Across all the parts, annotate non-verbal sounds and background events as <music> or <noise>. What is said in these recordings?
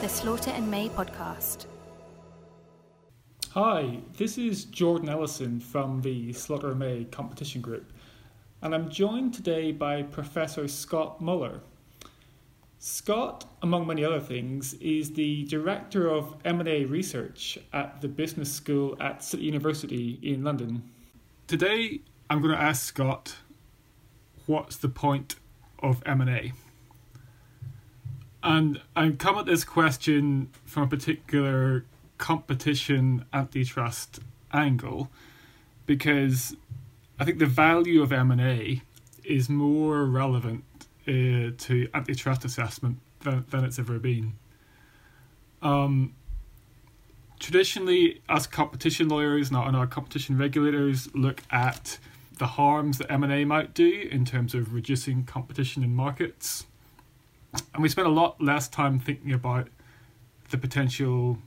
the Slaughter and May podcast. Hi, this is Jordan Ellison from the Slaughter and May competition group, and I'm joined today by Professor Scott Moeller. Scott, among many other things, is the director of M&A research at the business school at City University in London. Today, I'm going to ask Scott what's the point of M&A? And I come at this question from a particular competition antitrust angle because I think the value of M&A is more relevant uh, to antitrust assessment than, than it's ever been. Um, traditionally, as competition lawyers and our, competition regulators look at the harms that M&A might do in terms of reducing competition in markets. And we spend a lot less time thinking about the potential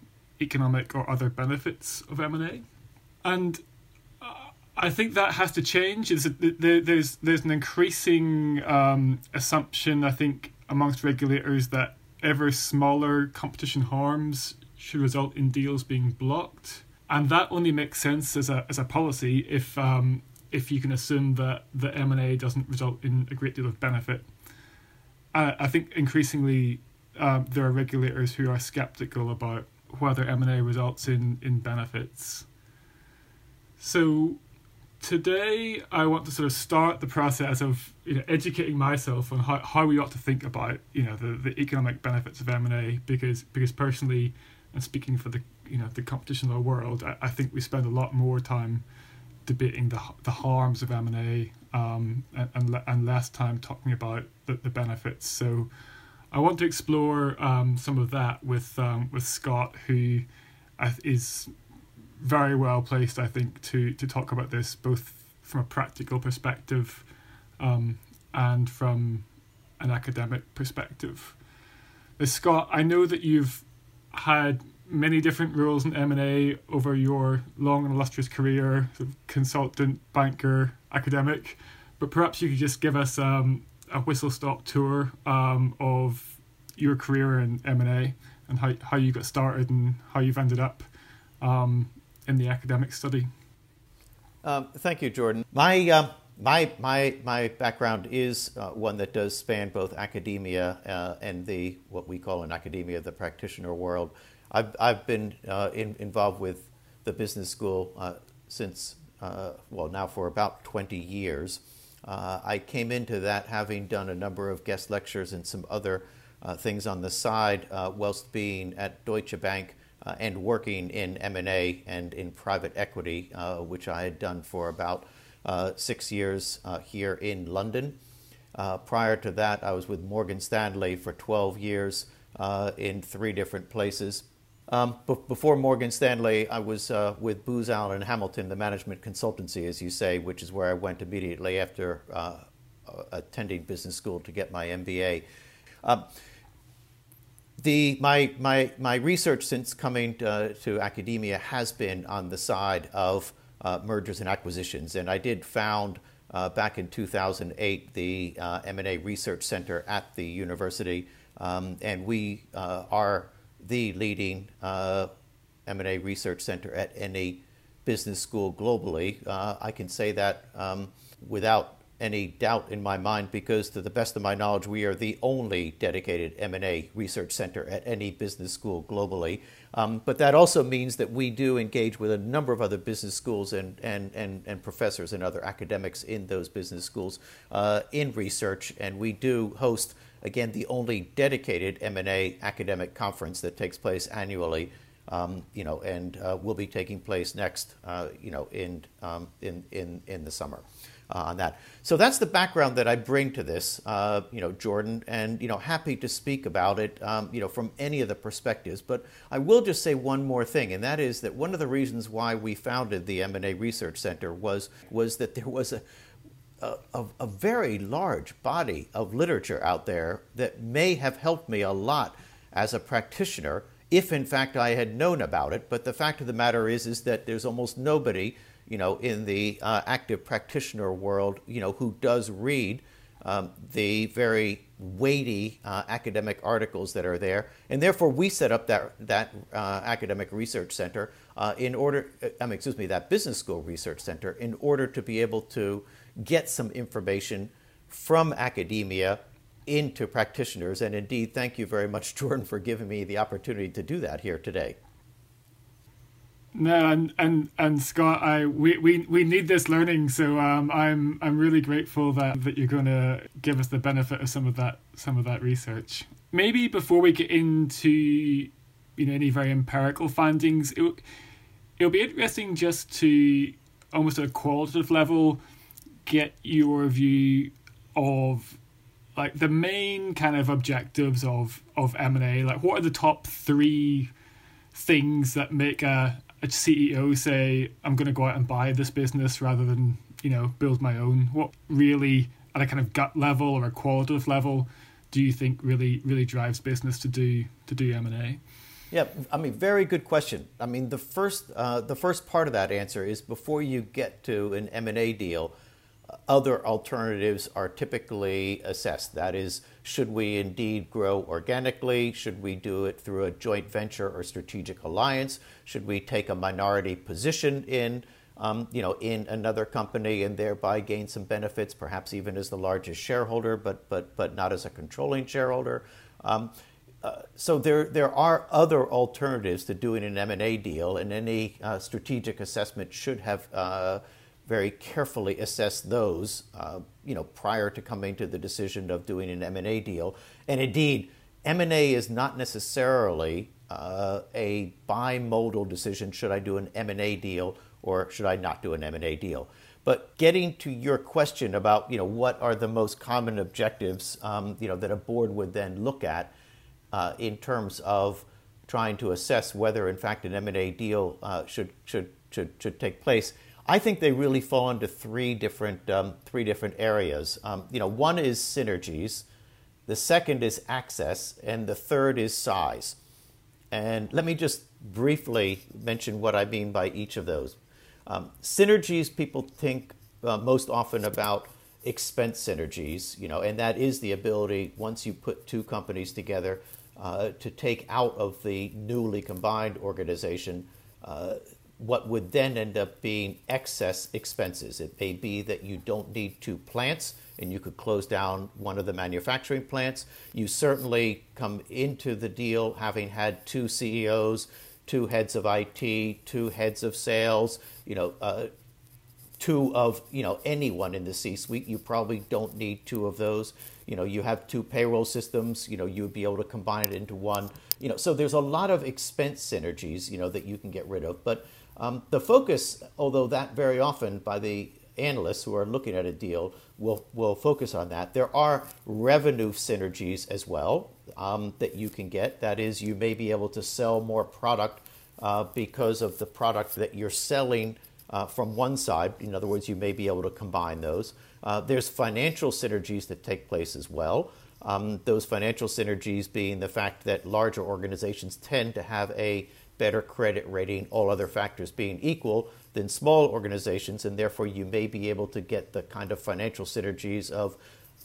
economic or other benefits of M&A. And I think that has to change. There's there's an increasing um, assumption I think amongst regulators that ever smaller competition harms should result in deals being blocked, and that only makes sense as a as a policy if um, if you can assume that the M and A doesn't result in a great deal of benefit. Uh, I think increasingly um, there are regulators who are skeptical about whether M and A results in in benefits. So today I want to sort of start the process of you know educating myself on how, how we ought to think about you know the, the economic benefits of M and A because because personally and speaking for the you know the competition law world I, I think we spend a lot more time debating the the harms of M and A um, and, and less time talking about the, the benefits. So I want to explore um, some of that with um, with Scott, who is very well placed, I think, to to talk about this both from a practical perspective um, and from an academic perspective. Uh, Scott, I know that you've had many different roles in M&A over your long and illustrious career, sort of consultant, banker, academic, but perhaps you could just give us um, a whistle-stop tour um, of your career in M&A and how, how you got started and how you've ended up um, in the academic study. Um, thank you, Jordan. My, uh, my, my, my background is uh, one that does span both academia uh, and the what we call in academia the practitioner world. I've, I've been uh, in, involved with the business school uh, since, uh, well, now for about 20 years. Uh, I came into that having done a number of guest lectures and some other uh, things on the side uh, whilst being at Deutsche Bank and working in M&A and in private equity, which I had done for about six years here in London. prior to that, I was with Morgan Stanley for 12 years in three different places. Um, before Morgan Stanley, I was uh, with Booz Allen and Hamilton, the management consultancy, as you say, which is where I went immediately after uh, uh attending business school to get my MBA. Um, the, my, my, my research since coming to, uh, to academia has been on the side of uh, mergers and acquisitions, and I did found uh, back in 2008 the M&A Research Center at the university, um, and we are the leading uh, M&A research center at any business school globally. Uh, I can say that um, without any doubt in my mind because to the best of my knowledge we are the only dedicated m&a research center at any business school globally um, but that also means that we do engage with a number of other business schools and, and, and, and professors and other academics in those business schools uh, in research and we do host again, the only dedicated M&A academic conference that takes place annually, um, you know, and uh, will be taking place next, uh, you know, in, um, in, in, in the summer. Uh, on that. So that's the background that I bring to this, uh, you know, Jordan, and you know, happy to speak about it, um, you know, from any of the perspectives. But I will just say one more thing, and that is that one of the reasons why we founded the M&A Research Center was was that there was a a, a, very large body of literature out there that may have helped me a lot as a practitioner if in fact I had known about it. But the fact of the matter is, is that there's almost nobody, you know, in the uh, active practitioner world, you know, who does read um, the very weighty uh, academic articles that are there, and therefore we set up that that uh, academic research center uh, in order. Uh, I mean, excuse me, that business school research center in order to be able to get some information from academia into practitioners. And indeed, thank you very much, <laughs> Jordan, for giving me the opportunity to do that here today. No, and and and Scott, I we, we, we need this learning. So um, I'm I'm really grateful that, that you're going to give us the benefit of some of that some of that research. Maybe before we get into you know any very empirical findings, it it'll be interesting just to almost at a qualitative level get your view of like the main kind of objectives of of M and A. Like, what are the top three things that make a a CEO say, I'm going to go out and buy this business rather than, you know, build my own? What really, at a kind of gut level or a qualitative level, do you think really, really drives business to do to do M and A? Yeah, I mean, very good question. I mean, the first uh, the first part of that answer is before you get to an M and A deal, other alternatives are typically assessed. That is, should we indeed grow organically? Should we do it through a joint venture or strategic alliance? Should we take a minority position in, um, you know, in another company and thereby gain some benefits, perhaps even as the largest shareholder, but but but not as a controlling shareholder? Um, uh, so there, there are other alternatives to doing an M&A deal, and any uh, strategic assessment should have uh, very carefully assess those, uh, you know, prior to coming to the decision of doing an M&A deal. And indeed, M&A is not necessarily uh, a bimodal decision. Should I do an M&A deal or should I not do an M&A deal? But getting to your question about, you know, what are the most common objectives, um, you know, that a board would then look at uh, in terms of trying to assess whether, in fact, an M&A deal uh, should, should, should, should take place I think they really fall into three different um, three different areas. Um, you know, one is synergies, the second is access, and the third is size. And let me just briefly mention what I mean by each of those. Um, synergies, people think uh, most often about expense synergies, you know, and that is the ability once you put two companies together uh, to take out of the newly combined organization uh, what would then end up being excess expenses. It may be that you don't need two plants and you could close down one of the manufacturing plants. You certainly come into the deal having had two CEOs, two heads of IT, two heads of sales, you know, uh, two of you know anyone in the C-suite. You probably don't need two of those. You know, you have two payroll systems. You know, you would be able to combine it into one. You know, so there's a lot of expense synergies. You know, that you can get rid of, but um, the focus, although that very often by the analysts who are looking at a deal will, will focus on that. There are revenue synergies as well um, that you can get. That is, you may be able to sell more product uh, because of the product that you're selling uh, from one side. In other words, you may be able to combine those. Uh, there's financial synergies that take place as well. Um, those financial synergies being the fact that larger organizations tend to have a better credit rating, all other factors being equal, than small organizations, and therefore you may be able to get the kind of financial synergies of,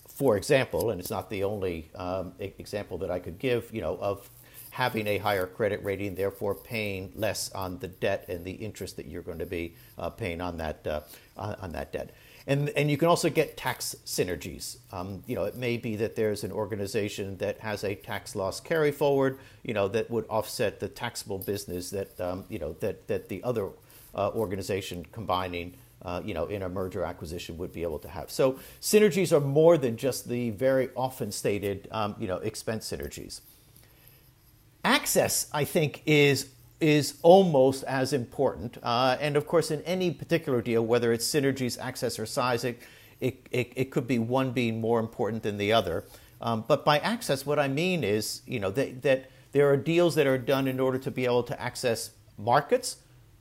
for example, and it's not the only um, example that I could give, you know, of having a higher credit rating, therefore paying less on the debt and the interest that you're going to be uh, paying on that uh, on that debt. And, and you can also get tax synergies. Um, you know, it may be that there's an organization that has a tax loss carry forward, you know, that would offset the taxable business that, um, you know, that, that the other uh, organization combining, uh, you know, in a merger acquisition would be able to have. So synergies are more than just the very often stated, um, you know, expense synergies. Access, I think, is is almost as important. Uh, and of course, in any particular deal, whether it's synergies, access, or size, it, it, it, could be one being more important than the other. Um, but by access, what I mean is, you know, that, that there are deals that are done in order to be able to access markets,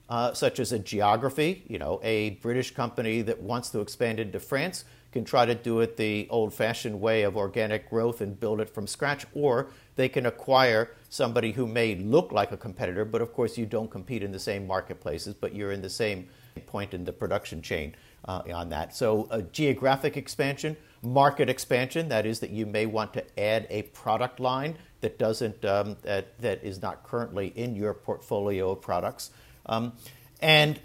uh, such as a geography. You know, a British company that wants to expand into France can try to do it the old fashioned way of organic growth and build it from scratch, or they can acquire somebody who may look like a competitor, but of course you don't compete in the same marketplaces, but you're in the same point in the production chain uh, on that. So, a geographic expansion market expansion, that is, that you may want to add a product line that doesn't um, that that is not currently in your portfolio of products, um, and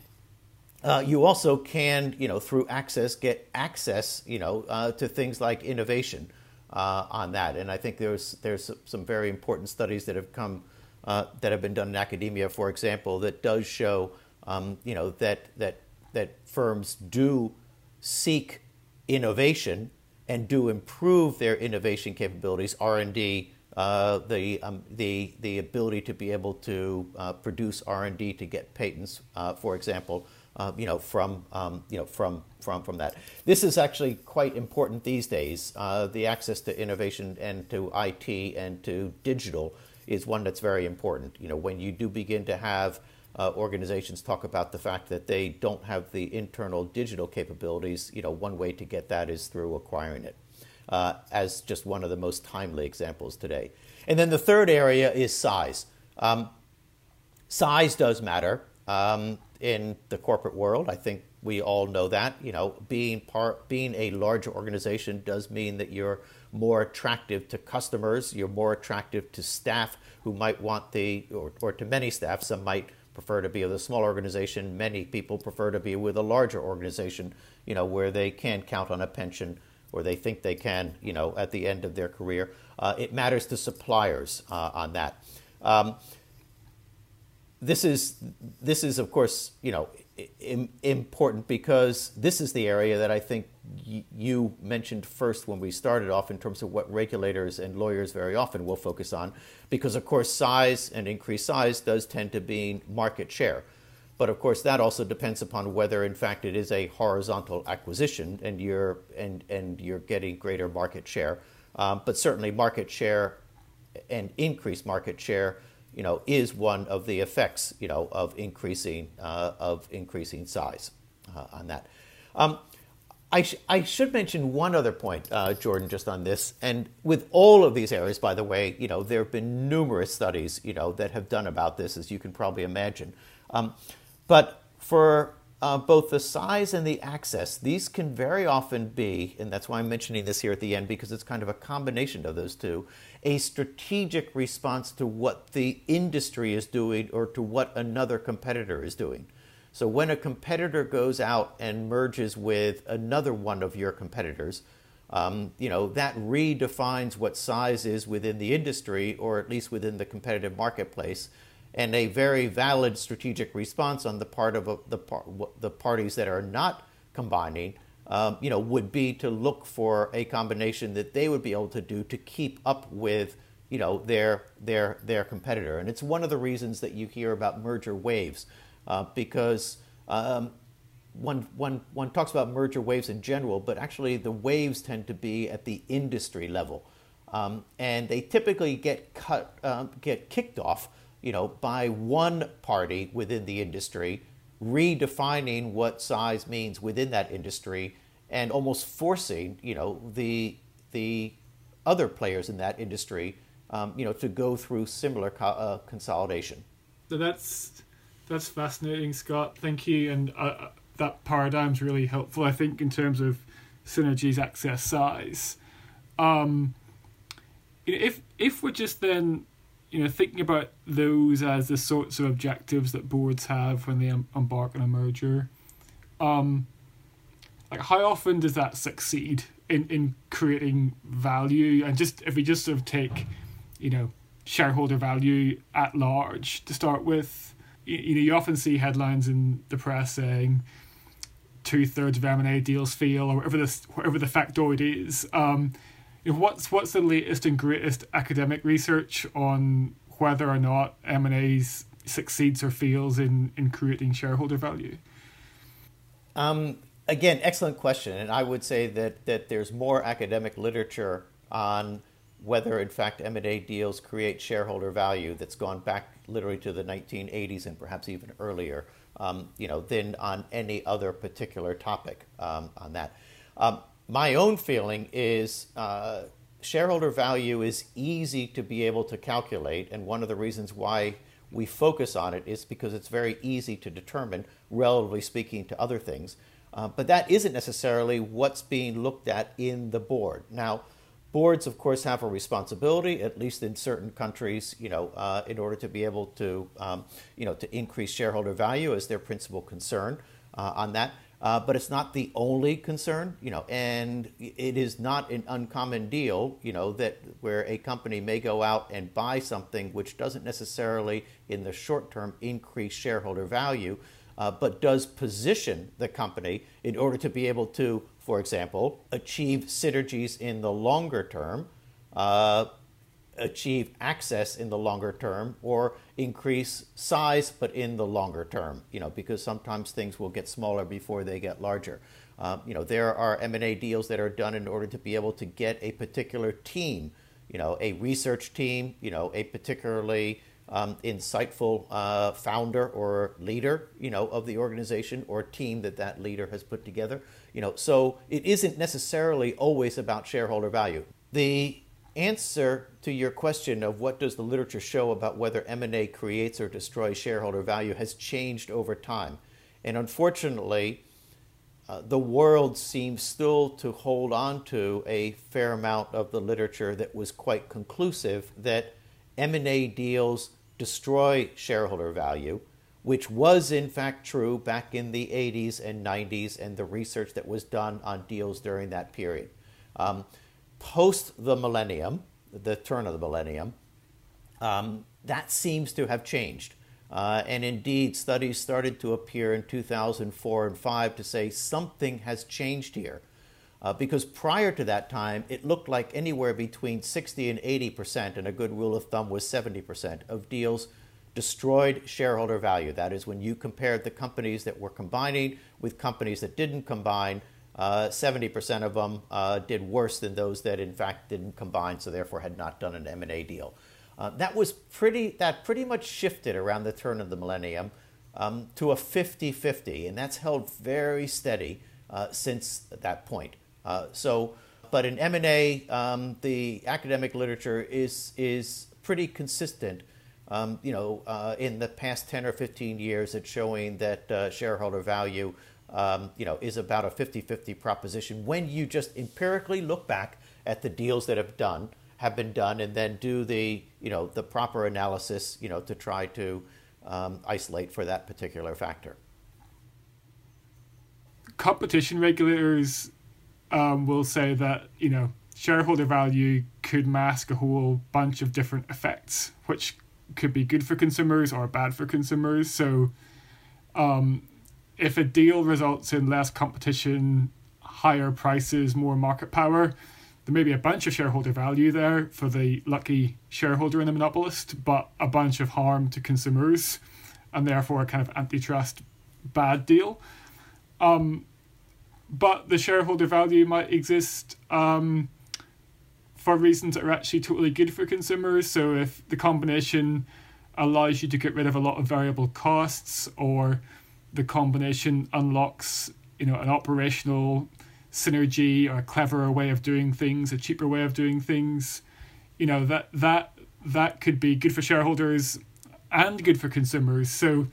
uh, you also can, you know, through access, get access, you know, uh, to things like innovation uh, on that. And I think there's there's some very important studies that have come uh, that have been done in academia, for example, that does show, um, you know, that that that firms do seek innovation and do improve their innovation capabilities, R and D. Uh, the um, the the ability to be able to uh, produce R and D to get patents, for example, uh, you know, from um, you know from from from that. This is actually quite important these days. Uh, the access to innovation and to IT and to digital is one that's very important. You know, when you do begin to have uh, organizations talk about the fact that they don't have the internal digital capabilities, you know, one way to get that is through acquiring it. Uh, as just one of the most timely examples today. And then the third area is size. Um, size does matter. Um, in the corporate world. I think we all know that. You know, being part, being a larger organization does mean that you're more attractive to customers. You're more attractive to staff who might want the, or, or to many staff. Some might prefer to be with a small organization. Many people prefer to be with a larger organization. You know, where they can count on a pension or they think they can. You know, at the end of their career, uh, it matters to suppliers uh, on that. Um, this is this is of course you know Im- important because this is the area that I think you mentioned first when we started off in terms of what regulators and lawyers very often will focus on because of course size and increased size does tend to be market share. But of course that also depends upon whether in fact it is a horizontal acquisition and you're and and you're getting greater market share. Um, but certainly market share and increased market share you know, is one of the effects, you know, of increasing uh, of increasing size uh, on that. Um, I, sh- I, should mention one other point, uh, Jordan, just on this. And with all of these areas, by the way, you know, there have been numerous studies, you know, that have done about this, as you can probably imagine. Um, but for uh, both the size and the access, these can very often be, and that's why I'm mentioning this here at the end, because it's kind of a combination of those two a strategic response to what the industry is doing or to what another competitor is doing. So when a competitor goes out and merges with another one of your competitors, um, you know that redefines what size is within the industry or at least within the competitive marketplace, and a very valid strategic response on the part of the the parties that are not combining um, you know, would be to look for a combination that they would be able to do to keep up with, you know, their their their competitor. And it's one of the reasons that you hear about merger waves, uh, because um, one, one, one talks about merger waves in general, but actually the waves tend to be at the industry level. Um, and they typically get cut, uh, get kicked off, you know, by one party within the industry, redefining what size means within that industry, and almost forcing you know the the other players in that industry um, you know to go through similar co- uh, consolidation. So that's that's fascinating, Scott. Thank you, and uh, uh that paradigm's really helpful. I think in terms of synergies, access, size. Um, if if we're just then you know thinking about those as the sorts of objectives that boards have when they embark on a merger um, like how often does that succeed in in creating value and just if we just sort of take you know shareholder value at large to start with you, you know you often see headlines in the press saying two thirds of M and A deals fail or whatever this whatever the factoid is. Um, what's what's the latest and greatest academic research on whether or not M and A's succeeds or fails in in creating shareholder value? Um, again, excellent question. And I would say that, that there's more academic literature on whether, in fact, M&A deals create shareholder value that's gone back literally to the 1980s and perhaps even earlier, um, you know, than on any other particular topic um, on that. Um, my own feeling is uh, shareholder value is easy to be able to calculate, and one of the reasons why we focus on it is because it's very easy to determine, relatively speaking to other things. Uh, but that isn't necessarily what's being looked at in the board. Now, boards, of course, have a responsibility, at least in certain countries, you know, uh, in order to be able to, um, you know, to increase shareholder value as their principal concern uh, on that. Uh, but it's not the only concern, you know, and it is not an uncommon deal, you know, that where a company may go out and buy something which doesn't necessarily, in the short term, increase shareholder value, uh, but does position the company in order to be able to, for example, achieve synergies in the longer term. Uh, achieve access in the longer term or increase size but in the longer term you know because sometimes things will get smaller before they get larger. Uh, you know there are m&a deals that are done in order to be able to get a particular team you know a research team you know a particularly um, insightful uh, founder or leader you know of the organization or team that that leader has put together you know. So it isn't necessarily always about shareholder value. The answer to your question of what does the literature show about whether M&A creates or destroys shareholder value has changed over time. And unfortunately, uh, the world seems still to hold on to a fair amount of the literature that was quite conclusive that M&A deals destroy shareholder value, which was in fact true back in the 80s and 90s and the research that was done on deals during that period. Um, post the millennium, the turn of the millennium, um, that seems to have changed. Uh, and indeed, studies started to appear in 2004 and 5 to say something has changed here. Uh, because prior to that time, it looked like anywhere between 60 and 80 percent, and a good rule of thumb was 70 percent, of deals destroyed shareholder value. That is, when you compared the companies that were combining with companies that didn't combine, 70% of them uh, did worse than those that in fact didn't combine, so therefore had not done an M&A deal. Uh, that was pretty, that pretty much shifted around the turn of the millennium um, to a 50-50, and that's held very steady uh, since that point. Uh, so, but in M&A, um, the academic literature is, is pretty consistent um, you know, uh, in the past 10 or 15 years, it's showing that uh, shareholder value um, you know, is about a 50-50 proposition when you just empirically look back at the deals that have done have been done and then do the you know the proper analysis you know to try to um, isolate for that particular factor. Competition regulators um, will say that you know shareholder value could mask a whole bunch of different effects, which could be good for consumers or bad for consumers. So um, if a deal results in less competition, higher prices, more market power, there may be a bunch of shareholder value there for the lucky shareholder and the monopolist, but a bunch of harm to consumers, and therefore a kind of antitrust bad deal. Um, but the shareholder value might exist um, for reasons that are actually totally good for consumers. So if the combination allows you to get rid of a lot of variable costs or the combination unlocks you know an operational synergy or a cleverer way of doing things, a cheaper way of doing things, you know that that that could be good for shareholders and good for consumers. So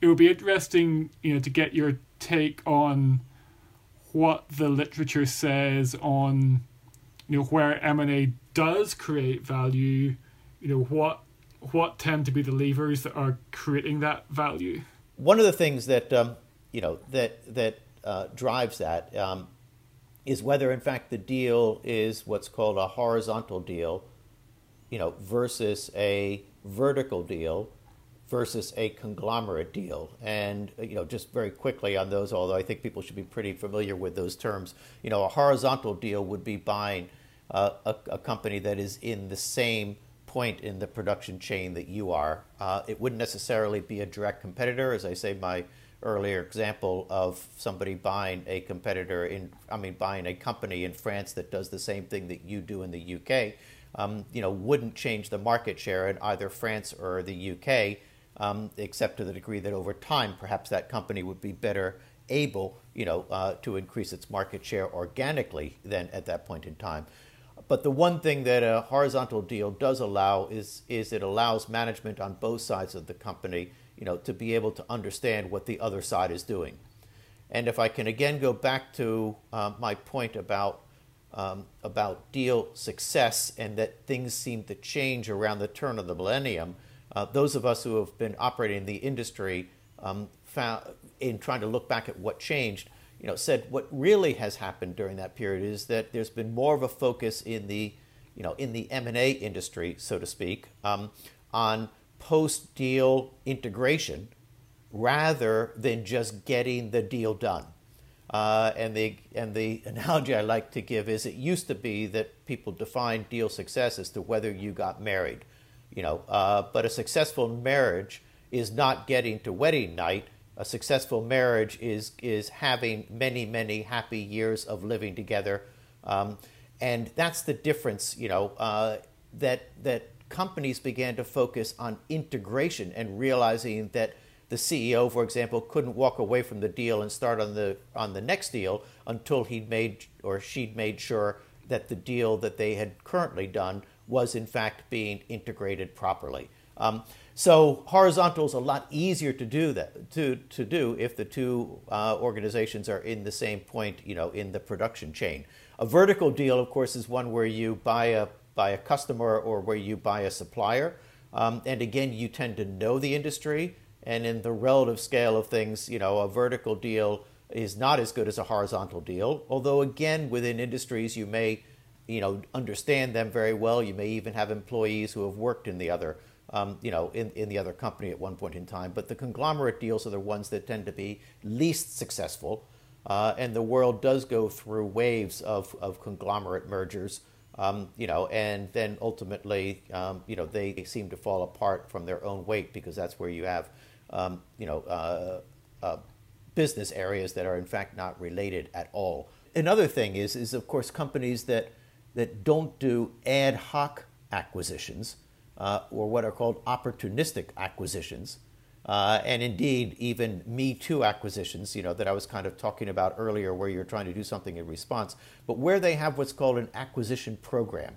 it would be interesting, you know, to get your take on what the literature says on you know where M&A does create value, you know, what what tend to be the levers that are creating that value one of the things that um, you know that that uh, drives that um, is whether, in fact, the deal is what's called a horizontal deal, you know, versus a vertical deal, versus a conglomerate deal. And you know, just very quickly on those, although I think people should be pretty familiar with those terms. You know, a horizontal deal would be buying uh, a, a company that is in the same point in the production chain that you are. Uh, it wouldn't necessarily be a direct competitor, as I say, my earlier example of somebody buying a competitor in, I mean, buying a company in France that does the same thing that you do in the UK, um, you know, wouldn't change the market share in either France or the UK, um, except to the degree that over time, perhaps that company would be better able, you know, uh, to increase its market share organically than at that point in time. But the one thing that a horizontal deal does allow is is it allows management on both sides of the company, you know, to be able to understand what the other side is doing. And if I can again go back to uh, my point about um, about deal success and that things seem to change around the turn of the millennium, uh, those of us who have been operating in the industry um, found, in trying to look back at what changed, you know, said what really has happened during that period is that there's been more of a focus in the, you know, in the M&A industry, so to speak, um, on post-deal integration rather than just getting the deal done. Uh, and the and the <laughs> analogy I like to give is it used to be that people defined deal success as to whether you got married, you know. Uh, but a successful marriage is not getting to wedding night. A successful marriage is is having many many happy years of living together, um, and that's the difference, you know. Uh, that that companies began to focus on integration and realizing that the CEO, for example, couldn't walk away from the deal and start on the on the next deal until he'd made or she'd made sure that the deal that they had currently done was in fact being integrated properly. Um, so horizontal is a lot easier to do that to to do if the two uh, organizations are in the same point, you know, in the production chain. A vertical deal, of course, is one where you buy a buy a customer or where you buy a supplier, um, and again, you tend to know the industry and in the relative scale of things, you know, a vertical deal is not as good as a horizontal deal. Although again, within industries, you may, you know, understand them very well. You may even have employees who have worked in the other, um, you know, in, in the other company at one point in time. But the conglomerate deals are the ones that tend to be least successful. Uh, and the world does go through waves of, of conglomerate mergers. Um, you know, and then ultimately, um, you know, they seem to fall apart from their own weight because that's where you have um, you know, uh, uh, business areas that are in fact not related at all. Another thing is, is of course, companies that that don't do ad hoc acquisitions uh, or what are called opportunistic acquisitions. Uh, and indeed, even Me Too acquisitions, you know, that I was kind of talking about earlier, where you're trying to do something in response, but where they have what's called an acquisition program.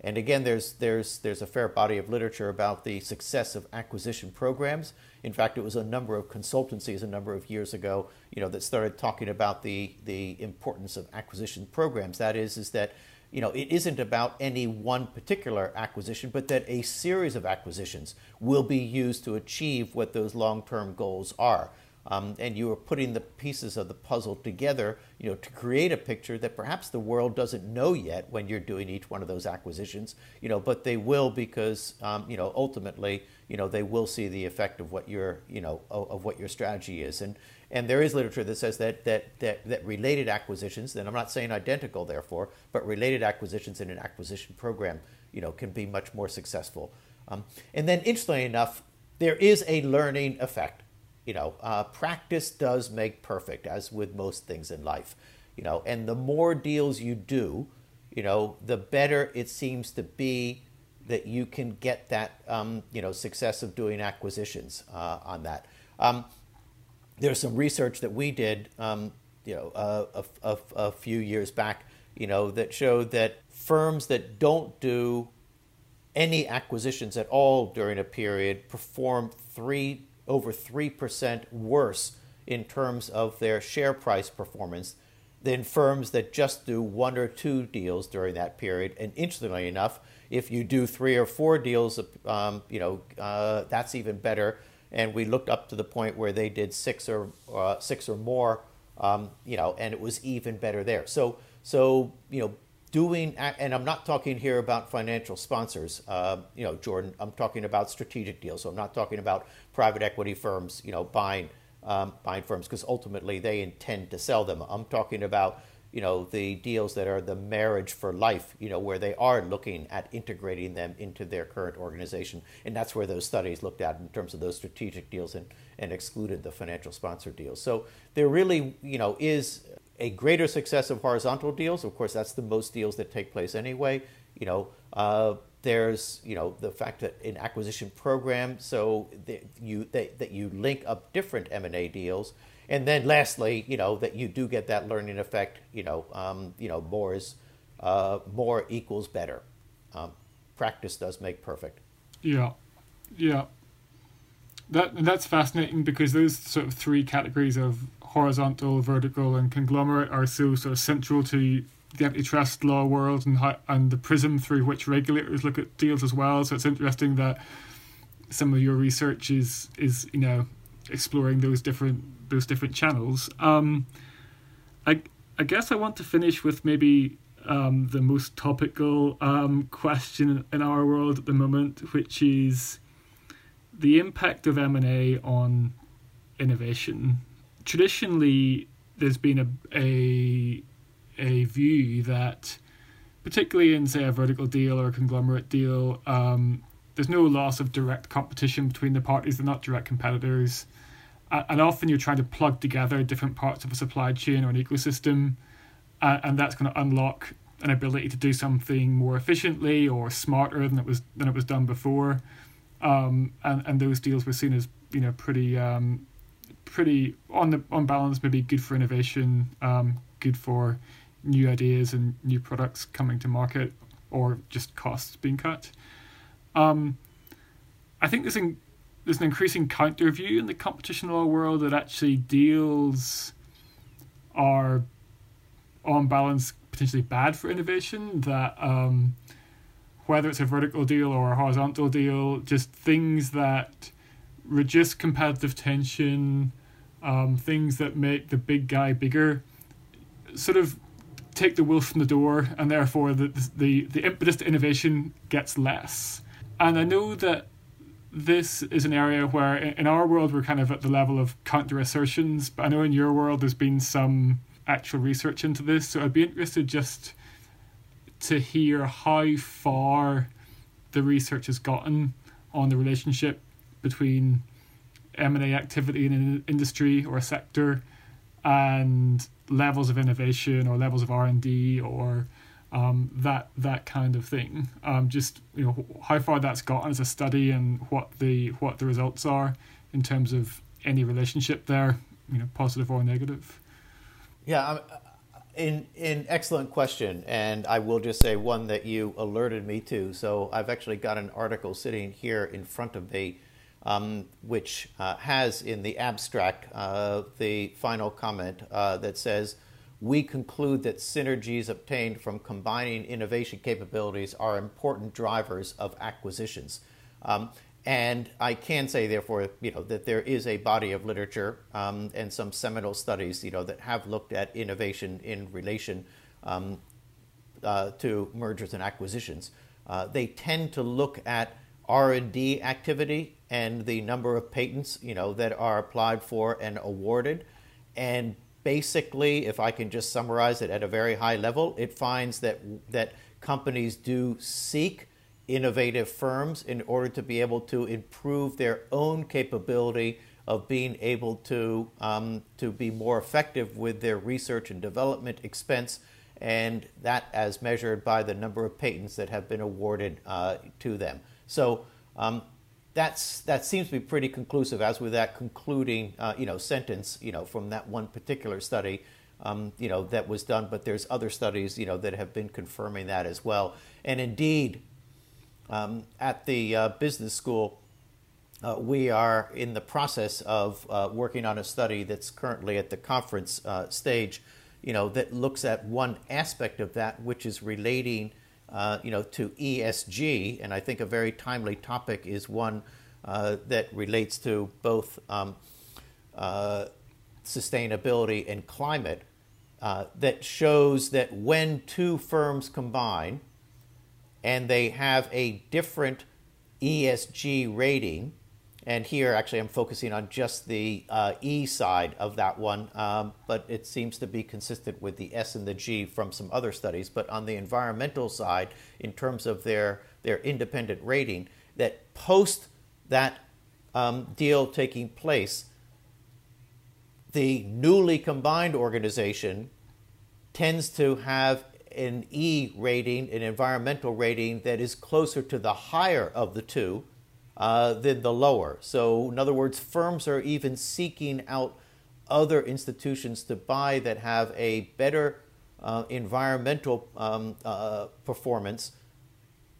And again, there's, there's, there's a fair body of literature about the success of acquisition programs. In fact, it was a number of consultancies a number of years ago, you know, that started talking about the, the importance of acquisition programs. That is, is that, you know, it isn't about any one particular acquisition, but that a series of acquisitions will be used to achieve what those long-term goals are. Um, and you are putting the pieces of the puzzle together, you know, to create a picture that perhaps the world doesn't know yet when you're doing each one of those acquisitions, you know, but they will because, um, you know, ultimately, you know, they will see the effect of what your, you know, of, what your strategy is. And and there is literature that says that that that, that related acquisitions, and I'm not saying identical, therefore, but related acquisitions in an acquisition program, you know, can be much more successful. Um, and then, interestingly enough, there is a learning effect you know, uh, practice does make perfect, as with most things in life. You know, and the more deals you do, you know, the better it seems to be that you can get that, um, you know, success of doing acquisitions uh, on that. Um, there's some research that we did, um, you know, uh, a, a, a few years back, you know, that showed that firms that don't do any acquisitions at all during a period perform three over 3% worse in terms of their share price performance than firms that just do one or two deals during that period. And interestingly enough, if you do three or four deals, um, you know uh, that's even better. And we looked up to the point where they did six or uh, six or more, um, you know, and it was even better there. So so you know doing, and I'm not talking here about financial sponsors, uh, you know, Jordan. I'm talking about strategic deals. So I'm not talking about private equity firms, you know, buying um, buying firms because ultimately they intend to sell them. I'm talking about you know the deals that are the marriage for life you know where they are looking at integrating them into their current organization and that's where those studies looked at in terms of those strategic deals and, and excluded the financial sponsor deals so there really you know is a greater success of horizontal deals. Of course, that's the most deals that take place anyway. You know, uh, there's you know the fact that in acquisition program, so that you that, that you link up different M and A deals, and then lastly, you know that you do get that learning effect. You know, um, you know more is uh, more equals better. Um, practice does make perfect. Yeah, yeah. That that's fascinating because those sort of three categories of horizontal, vertical, and conglomerate are so sort of central to the antitrust law world and how, and the prism through which regulators look at deals as well. So it's interesting that some of your research is is you know exploring those different those different channels. Um, I I guess I want to finish with maybe um, the most topical um, question in our world at the moment, which is the impact of M and A on innovation. Traditionally, there's been a, a a view that, particularly in say a vertical deal or a conglomerate deal, um, there's no loss of direct competition between the parties. They're not direct competitors, and often you're trying to plug together different parts of a supply chain or an ecosystem, uh, and that's going to unlock an ability to do something more efficiently or smarter than it was than it was done before. Um, and and those deals were seen as you know pretty um, pretty on the on balance maybe good for innovation, um, good for new ideas and new products coming to market or just costs being cut. Um, I think this an, there's an increasing counter view in the competition law world that actually deals are on balance potentially bad for innovation. That um, whether it's a vertical deal or a horizontal deal, just things that reduce competitive tension, um, things that make the big guy bigger, sort of take the wolf from the door, and therefore the, the, the impetus to innovation gets less. And I know that this is an area where in our world we're kind of at the level of counter assertions, but I know in your world there's been some actual research into this. So I'd be interested just to hear how far the research has gotten on the relationship between M&A activity in an industry or a sector and levels of innovation or levels of R and D or um, that that kind of thing. Um, just you know how far that's gotten as a study and what the what the results are in terms of any relationship there, you know, positive or negative. Yeah, in in excellent question, and I will just say one that you alerted me to. So I've actually got an article sitting here in front of me um, which uh, has in the abstract uh, the final comment uh, that says, we conclude that synergies obtained from combining innovation capabilities are important drivers of acquisitions. Um, and I can say, therefore, you know, that there is a body of literature um, and some seminal studies, you know, that have looked at innovation in relation um, uh, to mergers and acquisitions. Uh, they tend to look at R&D activity and the number of patents, you know, that are applied for and awarded. And basically, if I can just summarize it at a very high level, it finds that that companies do seek innovative firms in order to be able to improve their own capability of being able to um, to be more effective with their research and development expense, and that as measured by the number of patents that have been awarded uh, to them. So um, that's that seems to be pretty conclusive. As with that concluding, uh, you know, sentence, you know, from that one particular study, um, you know, that was done. But there's other studies, you know, that have been confirming that as well. And indeed, um, at the uh, business school, uh, we are in the process of uh, working on a study that's currently at the conference uh, stage, you know, that looks at one aspect of that, which is relating uh, you know, to ESG, and I think a very timely topic is one uh, that relates to both um, uh, sustainability and climate. Uh, that shows that when two firms combine and they have a different ESG rating, and here, actually, I'm focusing on just the uh, E side of that one, um, but it seems to be consistent with the S and the G from some other studies. But on the environmental side, in terms of their, their independent rating, that post that um, deal taking place, the newly combined organization tends to have an E rating, an environmental rating that is closer to the higher of the two uh, than the lower. So, in other words, firms are even seeking out other institutions to buy that have a better uh, environmental um, uh, performance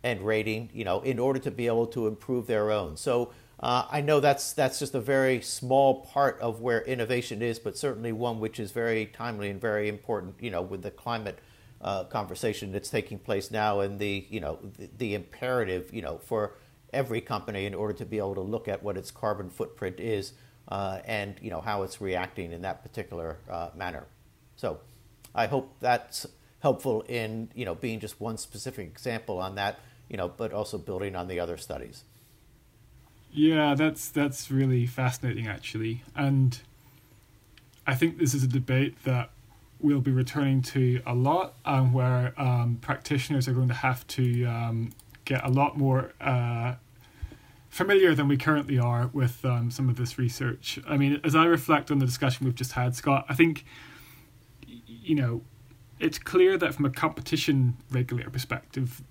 and rating, you know, in order to be able to improve their own. So uh, I know that's that's just a very small part of where innovation is, but certainly one which is very timely and very important. You know, with the climate uh, conversation that's taking place now, and the you know the, the, imperative you know for every company in order to be able to look at what its carbon footprint is uh, and you know how it's reacting in that particular uh, manner. So I hope that's helpful in you know being just one specific example on that. You know, but also building on the other studies. Yeah, that's that's really fascinating actually, and I think this is a debate that we'll be returning to a lot, um, where um, practitioners are going to have to um, get a lot more uh, familiar than we currently are with um, some of this research. I mean, as I reflect on the discussion we've just had, Scott, I think you know it's clear that from a competition regulator perspective,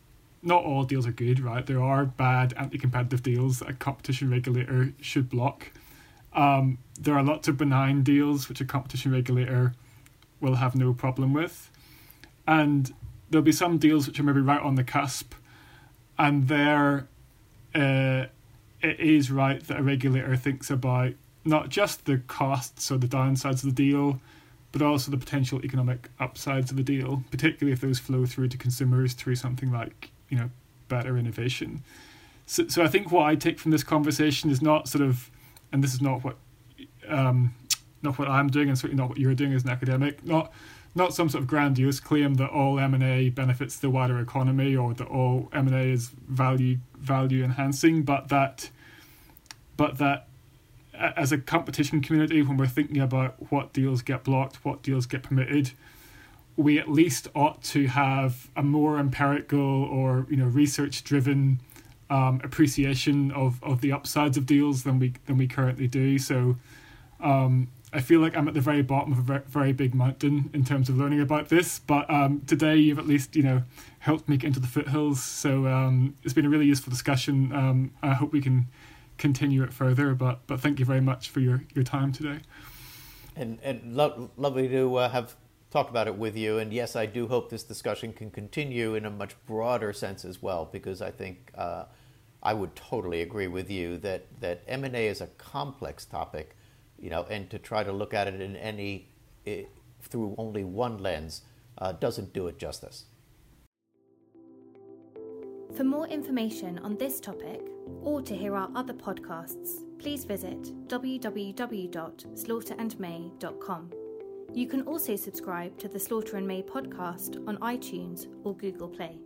not all deals are good, right? There are bad anti-competitive deals that a competition regulator should block. Um, there are lots of benign deals which a competition regulator will have no problem with, and there'll be some deals which are maybe right on the cusp, and there, uh, it is right that a regulator thinks about not just the costs or the downsides of the deal, but also the potential economic upsides of the deal, particularly if those flow through to consumers through something like you know better innovation. So, so I think what I take from this conversation is not sort of, and this is not what, um, not what I'm doing, and certainly not what you're doing as an academic. Not, not some sort of grandiose claim that all M and A benefits the wider economy or that all M and A is value value enhancing, but that, but that as a competition community, when we're thinking about what deals get blocked, what deals get permitted, we at least ought to have a more empirical or you know research driven um, appreciation of, of the upsides of deals than we than we currently do. So um, I feel like I'm at the very bottom of a very big mountain in terms of learning about this. But um, today you've at least you know helped me get into the foothills. So um, it's been a really useful discussion. Um, I hope we can continue it further. But but thank you very much for your, your time today. And and lo- lovely to uh, have talked about it with you. And yes, I do hope this discussion can continue in a much broader sense as well, because I think uh, I would totally agree with you that that M and A is a complex topic, you know, and to try to look at it in any it, through only one lens uh, doesn't do it justice. For more information on this topic or to hear our other podcasts, please visit www.slaughterandmay.com. You can also subscribe to the Slaughter and May podcast on iTunes or Google Play.